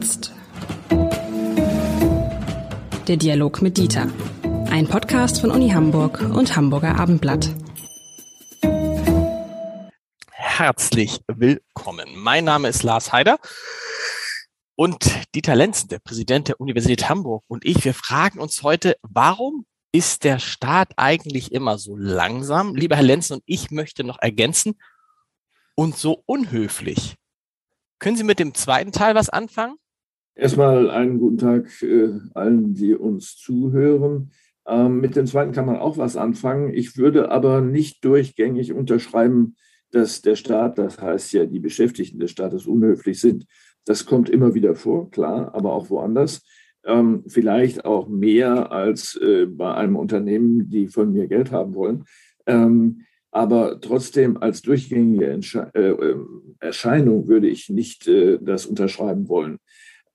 Jetzt. Der Dialog mit Dieter. Ein Podcast von Uni Hamburg und Hamburger Abendblatt. Herzlich willkommen. Mein Name ist Lars Heider und Dieter Lenzen, der Präsident der Universität Hamburg und ich, wir fragen uns heute, warum ist der Staat eigentlich immer so langsam? Lieber Herr Lenzen und ich möchte noch ergänzen, und so unhöflich. Können Sie mit dem zweiten Teil was anfangen? Erstmal einen guten Tag äh, allen, die uns zuhören. Ähm, mit dem zweiten kann man auch was anfangen. Ich würde aber nicht durchgängig unterschreiben, dass der Staat, das heißt ja die Beschäftigten des Staates, unhöflich sind. Das kommt immer wieder vor, klar, aber auch woanders. Ähm, vielleicht auch mehr als äh, bei einem Unternehmen, die von mir Geld haben wollen. Ähm, aber trotzdem als durchgängige Entsche äh, ähm, Erscheinung würde ich nicht äh, das unterschreiben wollen.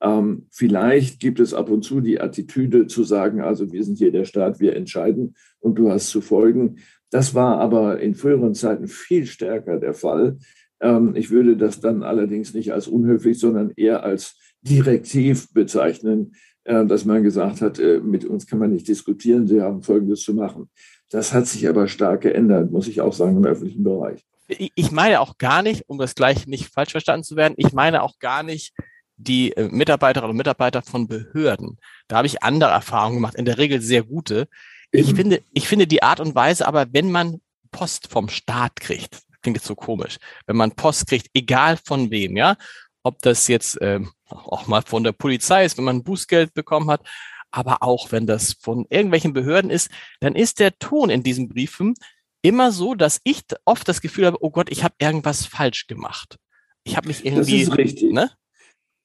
Ähm, vielleicht gibt es ab und zu die Attitüde zu sagen, also wir sind hier der Staat, wir entscheiden und du hast zu folgen. Das war aber in früheren Zeiten viel stärker der Fall. Ähm, ich würde das dann allerdings nicht als unhöflich, sondern eher als direktiv bezeichnen, äh, dass man gesagt hat, äh, mit uns kann man nicht diskutieren, Sie haben Folgendes zu machen. Das hat sich aber stark geändert, muss ich auch sagen, im öffentlichen Bereich. Ich meine auch gar nicht, um das gleich nicht falsch verstanden zu werden, ich meine auch gar nicht die äh, Mitarbeiterinnen und Mitarbeiter von Behörden. Da habe ich andere Erfahrungen gemacht, in der Regel sehr gute. Ich finde, ich finde die Art und Weise, aber wenn man Post vom Staat kriegt, klingt jetzt so komisch, wenn man Post kriegt, egal von wem, ja, ob das jetzt ähm, auch mal von der Polizei ist, wenn man Bußgeld bekommen hat, aber auch wenn das von irgendwelchen Behörden ist, dann ist der Ton in diesen Briefen immer so, dass ich oft das Gefühl habe, oh Gott, ich habe irgendwas falsch gemacht. Ich habe mich irgendwie. Das ist richtig. Ne?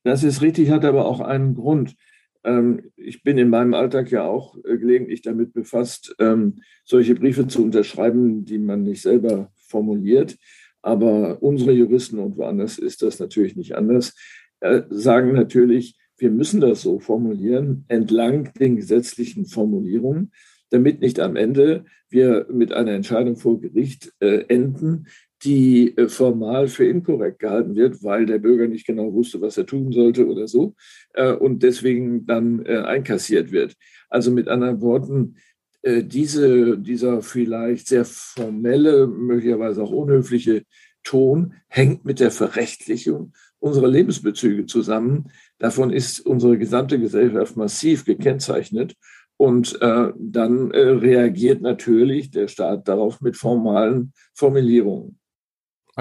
Das ist richtig, hat aber auch einen Grund. Ähm, ich bin in meinem Alltag ja auch äh, gelegentlich damit befasst, ähm, solche Briefe zu unterschreiben, die man nicht selber formuliert. Aber unsere Juristen und woanders ist das natürlich nicht anders, äh, sagen natürlich, wir müssen das so formulieren, entlang den gesetzlichen Formulierungen, damit nicht am Ende wir mit einer Entscheidung vor Gericht äh, enden, die äh, formal für inkorrekt gehalten wird, weil der Bürger nicht genau wusste, was er tun sollte oder so, äh, und deswegen dann äh, einkassiert wird. Also mit anderen Worten, diese, dieser vielleicht sehr formelle, möglicherweise auch unhöfliche Ton hängt mit der Verrechtlichung unserer Lebensbezüge zusammen. Davon ist unsere gesamte Gesellschaft massiv gekennzeichnet. Und äh, dann äh, reagiert natürlich der Staat darauf mit formalen Formulierungen.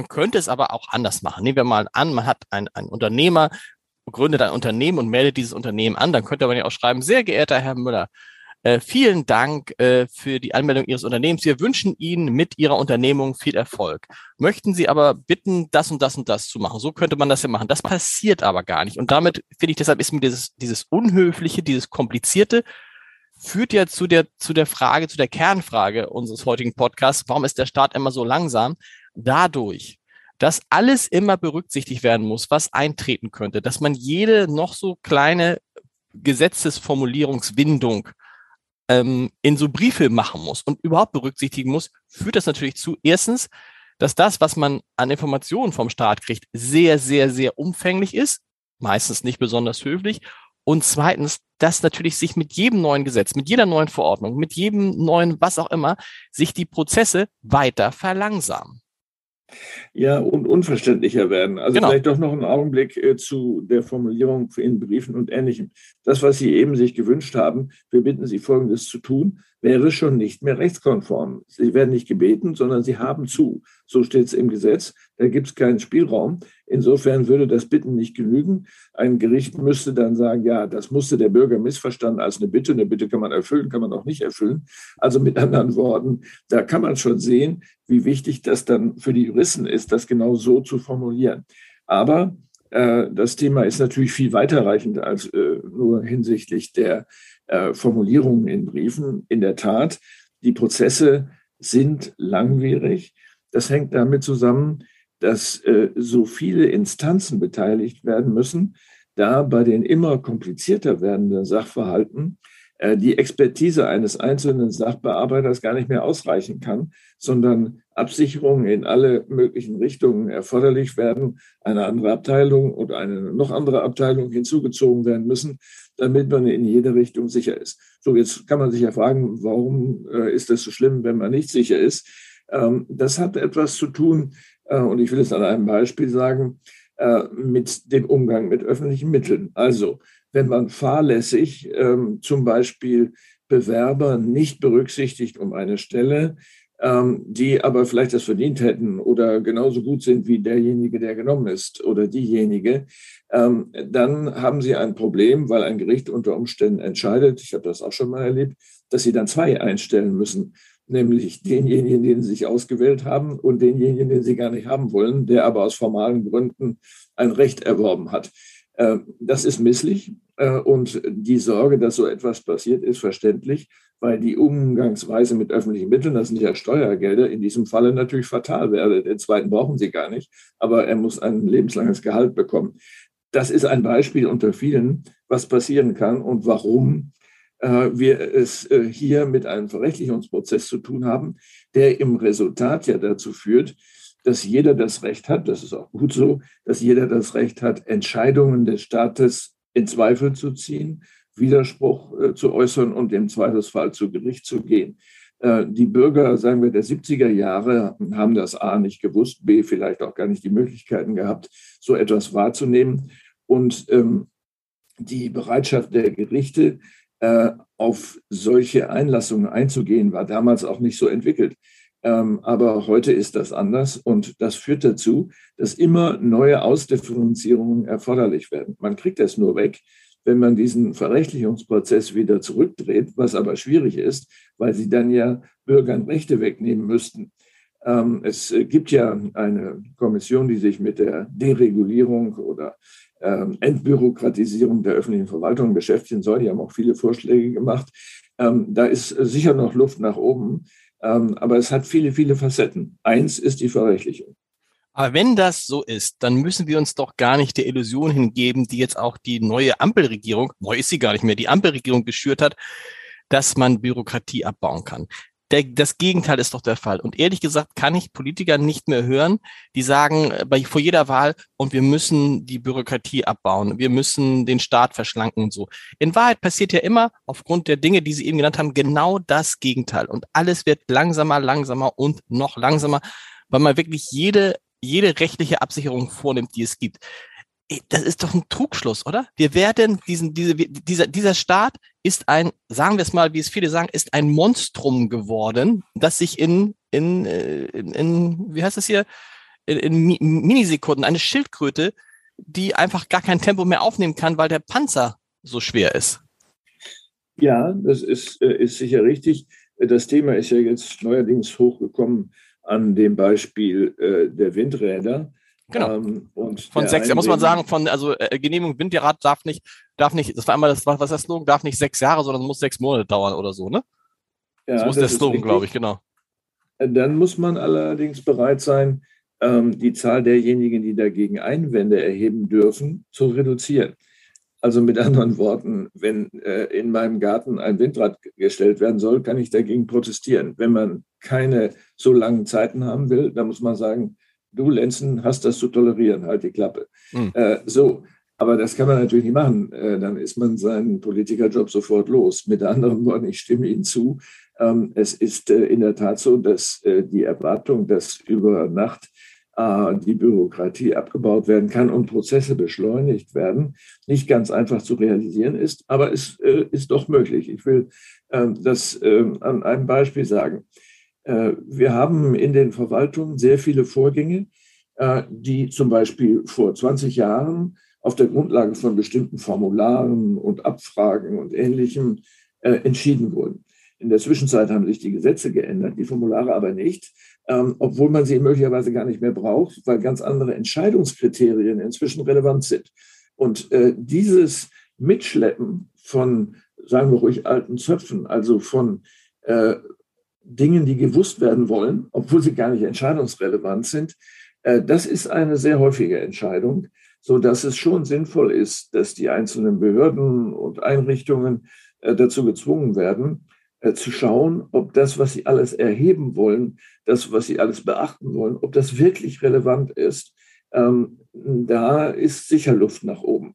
Man könnte es aber auch anders machen. Nehmen wir mal an, man hat ein, ein Unternehmer, gründet ein Unternehmen und meldet dieses Unternehmen an. Dann könnte man ja auch schreiben, sehr geehrter Herr Müller, äh, vielen Dank äh, für die Anmeldung Ihres Unternehmens. Wir wünschen Ihnen mit Ihrer Unternehmung viel Erfolg. Möchten Sie aber bitten, das und das und das zu machen. So könnte man das ja machen. Das passiert aber gar nicht. Und damit finde ich, deshalb ist mir dieses, dieses Unhöfliche, dieses Komplizierte, führt ja zu der, zu der Frage, zu der Kernfrage unseres heutigen Podcasts. Warum ist der Staat immer so langsam? Dadurch, dass alles immer berücksichtigt werden muss, was eintreten könnte, dass man jede noch so kleine Gesetzesformulierungswindung ähm, in so Briefe machen muss und überhaupt berücksichtigen muss, führt das natürlich zu, erstens, dass das, was man an Informationen vom Staat kriegt, sehr, sehr, sehr umfänglich ist, meistens nicht besonders höflich. Und zweitens, dass natürlich sich mit jedem neuen Gesetz, mit jeder neuen Verordnung, mit jedem neuen was auch immer, sich die Prozesse weiter verlangsamen. Ja, und unverständlicher werden. Also genau. vielleicht doch noch einen Augenblick äh, zu der Formulierung in Briefen und Ähnlichem. Das, was Sie eben sich gewünscht haben, wir bitten Sie Folgendes zu tun, wäre schon nicht mehr rechtskonform. Sie werden nicht gebeten, sondern Sie haben zu. So steht es im Gesetz. Da gibt es keinen Spielraum. Insofern würde das Bitten nicht genügen. Ein Gericht müsste dann sagen, ja, das musste der Bürger missverstanden als eine Bitte. Eine Bitte kann man erfüllen, kann man auch nicht erfüllen. Also mit anderen Worten, da kann man schon sehen, wie wichtig das dann für die Juristen ist, das genau so zu formulieren. Aber äh, das Thema ist natürlich viel weiterreichend als äh, nur hinsichtlich der äh, Formulierungen in Briefen. In der Tat, die Prozesse sind langwierig. Das hängt damit zusammen, dass äh, so viele Instanzen beteiligt werden müssen, da bei den immer komplizierter werdenden Sachverhalten die Expertise eines einzelnen Sachbearbeiters gar nicht mehr ausreichen kann, sondern Absicherungen in alle möglichen Richtungen erforderlich werden, eine andere Abteilung oder eine noch andere Abteilung hinzugezogen werden müssen, damit man in jede Richtung sicher ist. So, jetzt kann man sich ja fragen, warum äh, ist das so schlimm, wenn man nicht sicher ist? Ähm, das hat etwas zu tun, äh, und ich will es an einem Beispiel sagen, äh, mit dem Umgang mit öffentlichen Mitteln. Also, wenn man fahrlässig ähm, zum Beispiel Bewerber nicht berücksichtigt um eine Stelle, ähm, die aber vielleicht das verdient hätten oder genauso gut sind wie derjenige, der genommen ist oder diejenige, ähm, dann haben sie ein Problem, weil ein Gericht unter Umständen entscheidet, ich habe das auch schon mal erlebt, dass sie dann zwei einstellen müssen, nämlich denjenigen, den sie sich ausgewählt haben und denjenigen, den sie gar nicht haben wollen, der aber aus formalen Gründen ein Recht erworben hat. Äh, das ist misslich äh, und die Sorge, dass so etwas passiert, ist verständlich, weil die Umgangsweise mit öffentlichen Mitteln, das sind ja Steuergelder, in diesem Falle natürlich fatal wäre. Den zweiten brauchen sie gar nicht, aber er muss ein lebenslanges Gehalt bekommen. Das ist ein Beispiel unter vielen, was passieren kann und warum wir es hier mit einem Verrechtlichungsprozess zu tun haben, der im Resultat ja dazu führt, dass jeder das Recht hat, das ist auch gut so, dass jeder das Recht hat, Entscheidungen des Staates in Zweifel zu ziehen, Widerspruch äh, zu äußern und im Zweifelsfall zu Gericht zu gehen. Äh, die Bürger, sagen wir, der 70er Jahre haben das A nicht gewusst, B vielleicht auch gar nicht die Möglichkeiten gehabt, so etwas wahrzunehmen. Und ähm, die Bereitschaft der Gerichte, äh, auf solche Einlassungen einzugehen, war damals auch nicht so entwickelt. Ähm, aber heute ist das anders und das führt dazu, dass immer neue Ausdifferenzierungen erforderlich werden. Man kriegt das nur weg, wenn man diesen Verrechtlichungsprozess wieder zurückdreht, was aber schwierig ist, weil sie dann ja Bürgern Rechte wegnehmen müssten. Ähm, es gibt ja eine Kommission, die sich mit der Deregulierung oder ähm, Entbürokratisierung der öffentlichen Verwaltung beschäftigen soll. Die haben auch viele Vorschläge gemacht. Da ist sicher noch Luft nach oben. Ähm, aber es hat viele, viele Facetten. Eins ist die Verrechtlichung. Aber wenn das so ist, dann müssen wir uns doch gar nicht der Illusion hingeben, die jetzt auch die neue Ampelregierung, neu ist sie gar nicht mehr, die Ampelregierung geschürt hat, dass man Bürokratie abbauen kann der, das Gegenteil ist doch der Fall. Und ehrlich gesagt kann ich Politiker nicht mehr hören, die sagen äh, bei, vor jeder Wahl, und wir müssen die Bürokratie abbauen, wir müssen den Staat verschlanken und so. In Wahrheit passiert ja immer aufgrund der Dinge, die Sie eben genannt haben, genau das Gegenteil. Und alles wird langsamer, langsamer und noch langsamer, weil man wirklich jede, jede rechtliche Absicherung vornimmt, die es gibt das ist doch ein Trugschluss, oder? Wir werden diesen, diese, dieser, dieser Staat ist ein, sagen wir es mal, wie es viele sagen, ist ein Monstrum geworden, das sich in, in, äh, in, in wie heißt es hier, in, in Minisekunden, eine Schildkröte, die einfach gar kein Tempo mehr aufnehmen kann, weil der Panzer so schwer ist. Ja, das ist, äh, ist sicher richtig. Das Thema ist ja jetzt neuerdings hochgekommen an dem Beispiel äh, der Windräder. Genau. Ähm, von sechs, da muss man sagen, von, also äh, Genehmigung Windrad darf nicht, darf nicht, das war einmal das, was der Slogan, darf nicht sechs Jahre, sondern muss sechs Monate dauern oder so, ne? Ja, das muss das der Slogan, glaube ich, genau. Äh, dann muss man allerdings bereit sein, ähm, die Zahl derjenigen, die dagegen Einwände erheben dürfen, zu reduzieren. Also mit anderen Worten, wenn äh, in meinem Garten ein Windrad gestellt werden soll, kann ich dagegen protestieren. Wenn man keine so langen Zeiten haben will, dann muss man sagen, du Lenzen hast das zu tolerieren, halt die Klappe. Mhm. Äh, so, aber das kann man natürlich nicht machen. Äh, dann ist man seinen Politikerjob sofort los. Mit anderen Worten, ich stimme Ihnen zu. Ähm, es ist äh, in der Tat so, dass äh, die Erwartung, dass über Nacht äh, die Bürokratie abgebaut werden kann und Prozesse beschleunigt werden, nicht ganz einfach zu realisieren ist, aber es äh, ist doch möglich. Ich will ähm, das ähm, an einem Beispiel sagen. Äh, wir haben in den Verwaltungen sehr viele Vorgänge, äh, die zum Beispiel vor 20 Jahren auf der Grundlage von bestimmten Formularen und Abfragen und Ähnlichem äh, entschieden wurden. In der Zwischenzeit haben sich die Gesetze geändert, die Formulare aber nicht, ähm, obwohl man sie möglicherweise gar nicht mehr braucht, weil ganz andere Entscheidungskriterien inzwischen relevant sind. Und dieses Mitschleppen von, sagen wir ruhig, alten Zöpfen, also von Dingen, die gewusst werden wollen, obwohl sie gar nicht entscheidungsrelevant sind. Äh, das ist eine sehr häufige Entscheidung, so dass es schon sinnvoll ist, dass die einzelnen Behörden und Einrichtungen äh, dazu gezwungen werden, äh, zu schauen, ob das, was sie alles erheben wollen, das, was sie alles beachten wollen, ob das wirklich relevant ist. Ähm, da ist sicher Luft nach oben.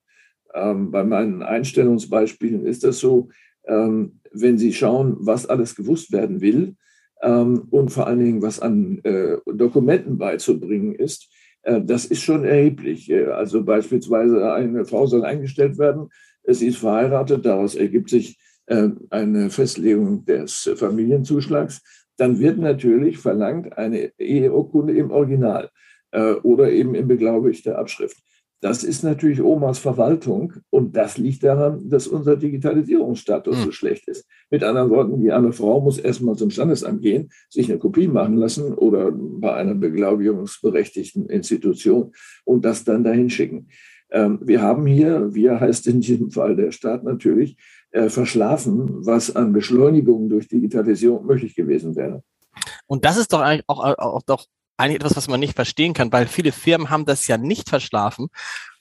Ähm, bei meinen Einstellungsbeispielen ist das so, ähm, wenn Sie schauen, was alles gewusst werden will ähm, und vor allen Dingen, was an äh, Dokumenten beizubringen ist, äh, das ist schon erheblich. Äh, also beispielsweise eine Frau soll eingestellt werden, sie ist verheiratet, daraus ergibt sich äh, eine Festlegung des Familienzuschlags. Dann wird natürlich verlangt eine Eheurkunde im Original äh, oder eben in beglaubigter Abschrift. Das ist natürlich Omas Verwaltung und das liegt daran, dass unser Digitalisierungsstatus mhm. so schlecht ist. Mit anderen Worten, die arme Frau muss erstmal zum Standesamt gehen, sich eine Kopie machen lassen oder bei einer beglaubigungsberechtigten Institution und das dann dahin schicken. Ähm, wir haben hier, wir heißt in diesem Fall der Staat natürlich, äh, verschlafen, was an Beschleunigung durch Digitalisierung möglich gewesen wäre. Und das ist doch eigentlich auch, auch, auch doch eigentlich etwas, was man nicht verstehen kann, weil viele Firmen haben das ja nicht verschlafen.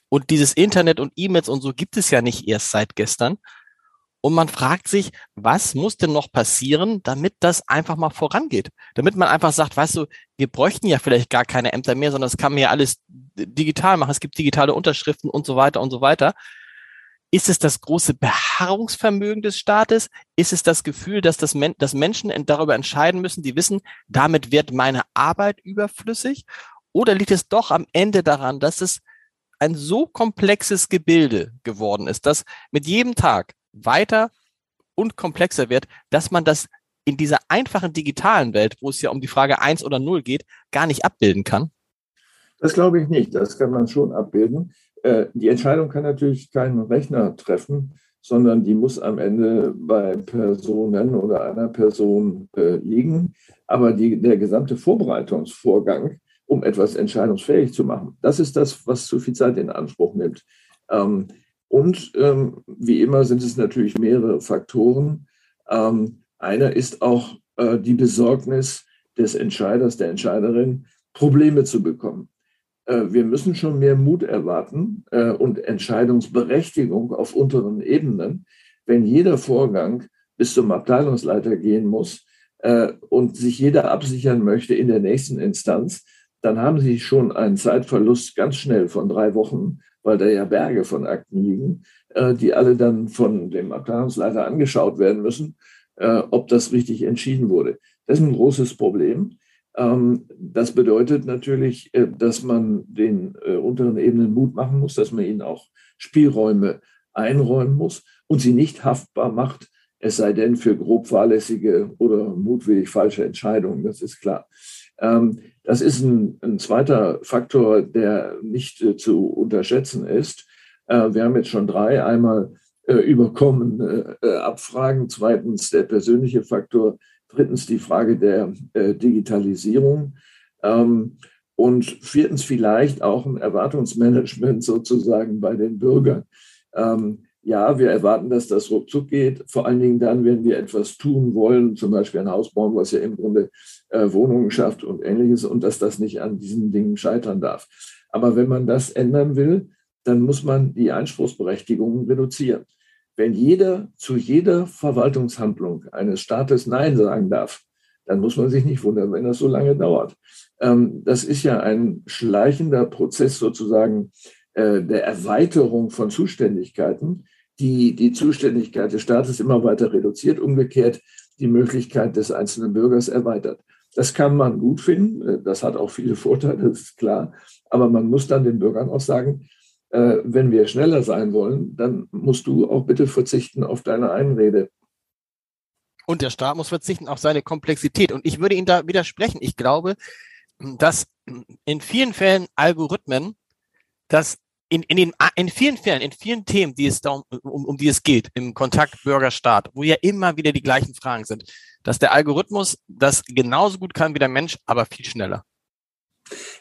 Und dieses Internet und E-Mails und so gibt es ja nicht erst seit gestern. Und man fragt sich, was muss denn noch passieren, damit das einfach mal vorangeht? Damit man einfach sagt, weißt du, wir bräuchten ja vielleicht gar keine Ämter mehr, sondern das kann man ja alles digital machen. Es gibt digitale Unterschriften und so weiter und so weiter. Ist es das große Beharrungsvermögen des Staates? Ist es das Gefühl, dass, das Men dass Menschen darüber entscheiden müssen, die wissen, damit wird meine Arbeit überflüssig? Oder liegt es doch am Ende daran, dass es ein so komplexes Gebilde geworden ist, dass mit jedem Tag weiter und komplexer wird, dass man das in dieser einfachen digitalen Welt, wo es ja um die Frage eins oder null geht, gar nicht abbilden kann? Das glaube ich nicht. Das kann man schon abbilden. Äh, die Entscheidung kann natürlich kein Rechner treffen, sondern die muss am Ende bei Personen oder einer Person äh, liegen. Aber die, der gesamte Vorbereitungsvorgang, um etwas entscheidungsfähig zu machen, das ist das, was zu viel Zeit in Anspruch nimmt. Ähm, und ähm, wie immer sind es natürlich mehrere Faktoren. Ähm, einer ist auch äh, die Besorgnis des Entscheiders, der Entscheiderin, Probleme zu bekommen. Äh, wir müssen schon mehr Mut erwarten äh, und Entscheidungsberechtigung auf unteren Ebenen, wenn jeder Vorgang bis zum Abteilungsleiter gehen muss äh, und sich jeder absichern möchte in der nächsten Instanz, dann haben Sie schon einen Zeitverlust ganz schnell von drei Wochen, weil da ja Berge von Akten liegen, die alle dann von dem Abteilungsleiter angeschaut werden müssen, ob das richtig entschieden wurde. Das ist ein großes Problem. Ähm, das bedeutet natürlich, äh, dass man den äh, unteren Ebenen Mut machen muss, dass man ihnen auch Spielräume einräumen muss und sie nicht haftbar macht, es sei denn für grob fahrlässige oder mutwillig falsche Entscheidungen, das ist klar. Ähm, das ist ein, ein zweiter Faktor, der nicht äh, zu unterschätzen ist. Wir haben jetzt schon drei. Einmal überkommen Abfragen, zweitens der persönliche Faktor, Drittens die Frage der äh, Digitalisierung. Ähm, und viertens vielleicht auch ein Erwartungsmanagement sozusagen bei den Bürgern. Ähm, ja, wir erwarten, dass das ruckzuck geht. Vor allen Dingen dann, wenn wir etwas tun wollen, zum Beispiel ein Haus bauen, was ja im Grunde äh, Wohnungen schafft und ähnliches, und dass das nicht an diesen Dingen scheitern darf. Aber wenn man das ändern will, dann muss man die Einspruchsberechtigungen reduzieren. Wenn jeder zu jeder Verwaltungshandlung eines Staates Nein sagen darf, dann muss man sich nicht wundern, wenn das so lange dauert. Ähm, das ist ja ein schleichender Prozess sozusagen äh, der Erweiterung von Zuständigkeiten, die die Zuständigkeit des Staates immer weiter reduziert, umgekehrt die Möglichkeit des einzelnen Bürgers erweitert. Das kann man gut finden, äh, das hat auch viele Vorteile, das ist klar, aber man muss dann den Bürgern auch sagen, äh, wenn wir schneller sein wollen, dann musst du auch bitte verzichten auf deine Einrede. Und der Staat muss verzichten auf seine Komplexität. Und ich würde Ihnen da widersprechen. Ich glaube, dass in vielen Fällen Algorithmen, dass in, in, den, in vielen Fällen, in vielen Themen, die es da um, um, um die es geht, im Kontakt Bürger-Staat, wo ja immer wieder die gleichen Fragen sind, dass der Algorithmus das genauso gut kann wie der Mensch, aber viel schneller.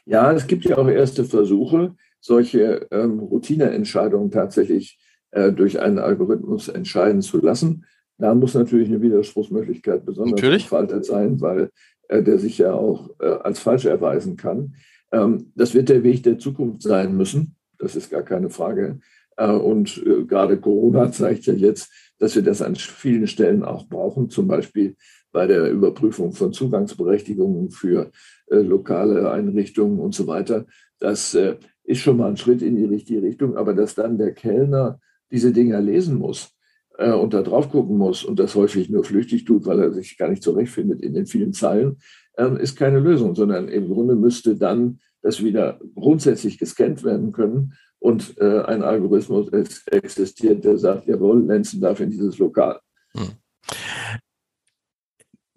Ja, es gibt ja auch erste Versuche, solche ähm, Routineentscheidungen tatsächlich äh, durch einen Algorithmus entscheiden zu lassen. Da muss natürlich eine Widerspruchsmöglichkeit besonders entfaltet sein, weil äh, der sich ja auch äh, als falsch erweisen kann. Ähm, das wird der Weg der Zukunft sein müssen. Das ist gar keine Frage. Äh, und äh, gerade Corona zeigt ja jetzt, dass wir das an vielen Stellen auch brauchen, zum Beispiel bei der Überprüfung von Zugangsberechtigungen für äh, lokale Einrichtungen und so weiter. Das ist schon mal ein Schritt in die richtige Richtung, aber dass dann der Kellner diese Dinger lesen muss und da drauf gucken muss und das häufig nur flüchtig tut, weil er sich gar nicht zurechtfindet in den vielen Zeilen, ähm, ist keine Lösung, sondern im Grunde müsste dann das wieder grundsätzlich gescannt werden können und äh, ein Algorithmus existiert, der sagt, jawohl, Lenzen darf in dieses Lokal. Hm.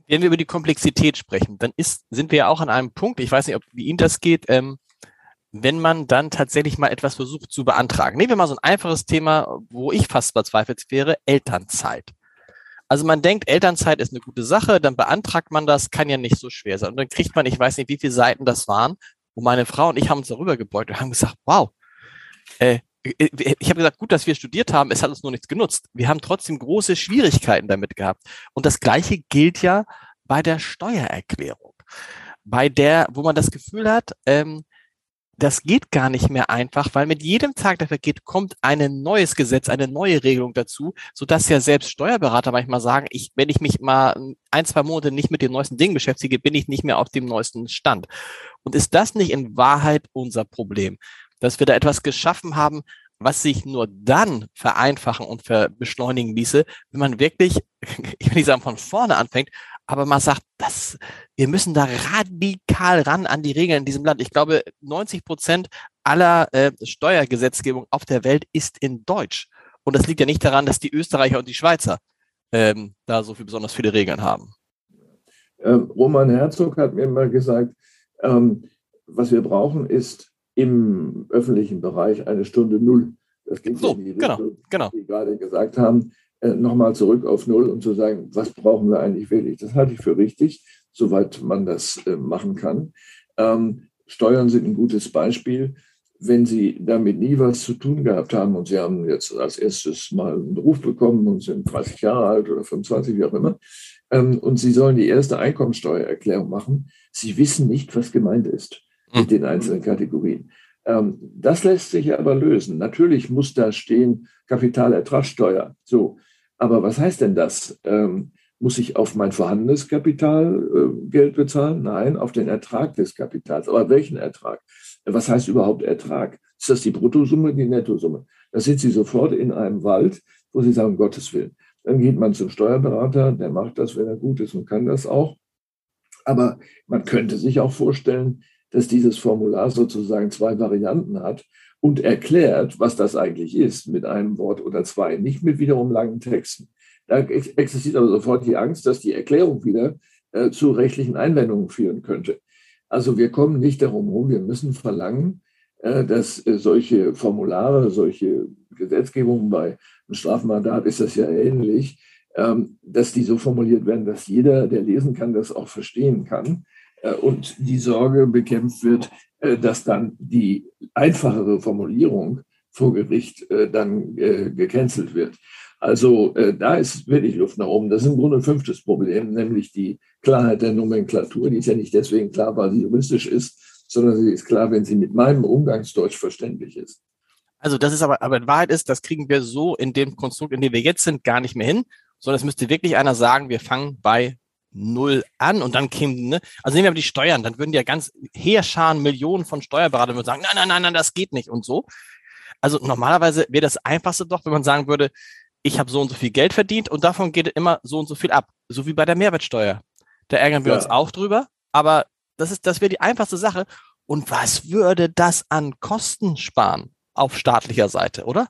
Wenn wir über die Komplexität sprechen, dann ist, sind wir ja auch an einem Punkt, ich weiß nicht, ob, wie Ihnen das geht, ähm, wenn man dann tatsächlich mal etwas versucht zu beantragen. Nehmen wir mal so ein einfaches Thema, wo ich fast verzweifelt wäre, Elternzeit. Also man denkt, Elternzeit ist eine gute Sache, dann beantragt man das, kann ja nicht so schwer sein. Und dann kriegt man, ich weiß nicht, wie viele Seiten das waren, und meine Frau und ich haben uns darüber gebeugt und haben gesagt, wow, äh, äh, ich habe gesagt, gut, dass wir studiert haben, es hat uns nur nichts genutzt. Wir haben trotzdem große Schwierigkeiten damit gehabt. Und das Gleiche gilt ja bei der Steuererklärung, bei der, wo man das Gefühl hat, ähm, das geht gar nicht mehr einfach, weil mit jedem Tag, der vergeht, kommt ein neues Gesetz, eine neue Regelung dazu, so dass ja selbst Steuerberater manchmal sagen, ich, wenn ich mich mal ein, zwei Monate nicht mit den neuesten Dingen beschäftige, bin ich nicht mehr auf dem neuesten Stand. Und ist das nicht in Wahrheit unser Problem? dass wir da etwas geschaffen haben, was sich nur dann vereinfachen und beschleunigen ließe, wenn man wirklich, ich will nicht sagen von vorne anfängt, aber man sagt, das, wir müssen da radikal ran an die Regeln in diesem Land. Ich glaube, 90 Prozent aller äh, Steuergesetzgebung auf der Welt ist in Deutsch. Und das liegt ja nicht daran, dass die Österreicher und die Schweizer ähm, da so viel besonders viele Regeln haben. Ähm, Roman Herzog hat mir mal gesagt, ähm, was wir brauchen, ist im öffentlichen Bereich eine Stunde Null. Das geht so, in die genau, Richtung, genau. die gerade gesagt haben, nochmal zurück auf Null und zu sagen, was brauchen wir eigentlich wirklich? Das halte ich für richtig, soweit man das äh, machen kann. Ähm, Steuern sind ein gutes Beispiel. Wenn Sie damit nie was zu tun gehabt haben und Sie haben jetzt als erstes mal einen Beruf bekommen und sind 30 Jahre alt oder 25, wie auch immer, ähm, und Sie sollen die erste Einkommensteuererklärung machen, Sie wissen nicht, was gemeint ist mit hm. den einzelnen Kategorien. Ähm, das lässt sich aber lösen. Natürlich muss da stehen Kapitalertragssteuer. So. Aber was heißt denn das? Ähm, muss ich auf mein vorhandenes Kapital äh, Geld bezahlen? Nein, auf den Ertrag des Kapitals. Aber welchen Ertrag? Was heißt überhaupt Ertrag? Ist das die Bruttosumme, die Nettosumme? Da sind Sie sofort in einem Wald, wo Sie sagen, Gottes Willen. Dann geht man zum Steuerberater, der macht das, wenn er gut ist und kann das auch. Aber man könnte sich auch vorstellen, dass dieses Formular sozusagen zwei Varianten hat und erklärt, was das eigentlich ist, mit einem Wort oder zwei, nicht mit wiederum langen Texten. Da existiert aber sofort die Angst, dass die Erklärung wieder äh, zu rechtlichen Einwendungen führen könnte. Also wir kommen nicht darum herum, wir müssen verlangen, äh, dass äh, solche Formulare, solche Gesetzgebungen bei einem Strafmandat ist das ja ähnlich, ähm, dass die so formuliert werden, dass jeder, der lesen kann, das auch verstehen kann. Äh, und die Sorge bekämpft wird, äh, dass dann die einfachere Formulierung vor Gericht äh, dann gecancelt wird. Also da ist wirklich Luft nach oben. Das ist im Grunde ein fünftes Problem, nämlich die Klarheit der Nomenklatur. Die ist ja nicht deswegen klar, weil sie juristisch ist, sondern sie ist klar, wenn sie mit meinem Umgangsdeutsch verständlich ist. Also das ist aber, aber in Wahrheit ist, das kriegen wir so in dem Konstrukt, in dem wir jetzt sind, gar nicht mehr hin, sondern es müsste wirklich einer sagen, wir fangen bei null an und dann kämen, ne, also nehmen wir aber die Steuern, dann würden die ja ganz Heerscharen, Millionen von Steuerberatern sagen, nein, nein, nein, nein, das geht nicht und so. Also normalerweise wäre das einfachste doch, wenn man sagen würde, ich habe so und so viel Geld verdient und davon geht immer so und so viel ab, so wie bei der Mehrwertsteuer. Da ärgern wir ja. uns auch drüber, aber das ist, das wäre die einfachste Sache. Und was würde das an Kosten sparen auf staatlicher Seite, oder?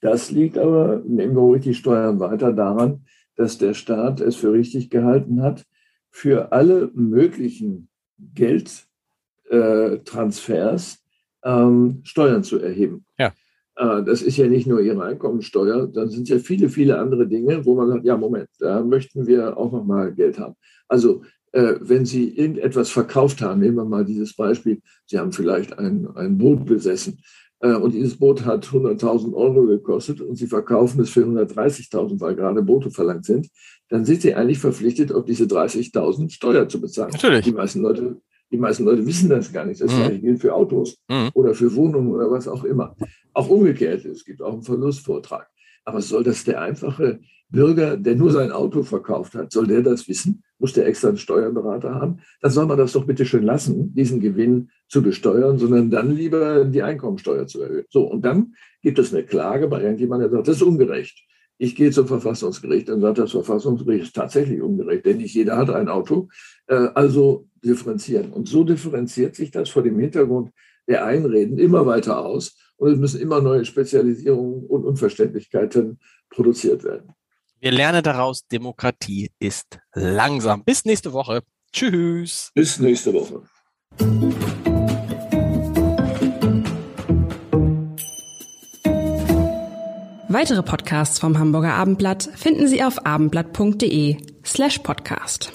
Das liegt aber, nehmen wir ruhig die Steuern weiter daran, dass der Staat es für richtig gehalten hat, für alle möglichen Geldtransfers ähm, Steuern zu erheben. Ja. Äh, das ist ja nicht nur ihre Einkommensteuer, dann sind ja viele, viele andere Dinge, wo man sagt, ja, Moment, da möchten wir auch nochmal Geld haben. Also äh, wenn Sie irgendetwas verkauft haben, nehmen wir mal dieses Beispiel, Sie haben vielleicht ein, ein Boot besessen und dieses Boot hat 100.000 Euro gekostet und Sie verkaufen es für 130.000, weil gerade Boote verlangt sind, dann sind Sie eigentlich verpflichtet, auf diese 30.000 Steuer zu bezahlen. Natürlich. Die meisten Leute, Die meisten Leute wissen das gar nicht. Das mhm. gleiche gilt für Autos mhm. oder für Wohnungen oder was auch immer. Auch umgekehrt, es gibt auch einen Verlustvortrag. Aber soll das der einfache Bürger, der nur sein Auto verkauft hat, soll der das wissen? Muss der extra einen Steuerberater haben? Dann soll man das doch bitte schön lassen, diesen Gewinn zu besteuern, sondern dann lieber die Einkommensteuer zu erhöhen. So, und dann gibt es eine Klage bei irgendjemandem, der sagt, das ist ungerecht. Ich gehe zum Verfassungsgericht und sagt das Verfassungsgericht ist tatsächlich ungerecht, denn nicht jeder hat ein Auto. Äh, also differenzieren. Und so differenziert sich das vor dem Hintergrund der Einreden immer weiter aus und es müssen immer neue Spezialisierungen und Unverständlichkeiten produziert werden. Wir lernen daraus, Demokratie ist langsam. Bis nächste Woche. Tschüss. Bis nächste Woche. Weitere Podcasts vom Hamburger Abendblatt finden Sie auf abendblatt.de slash podcast.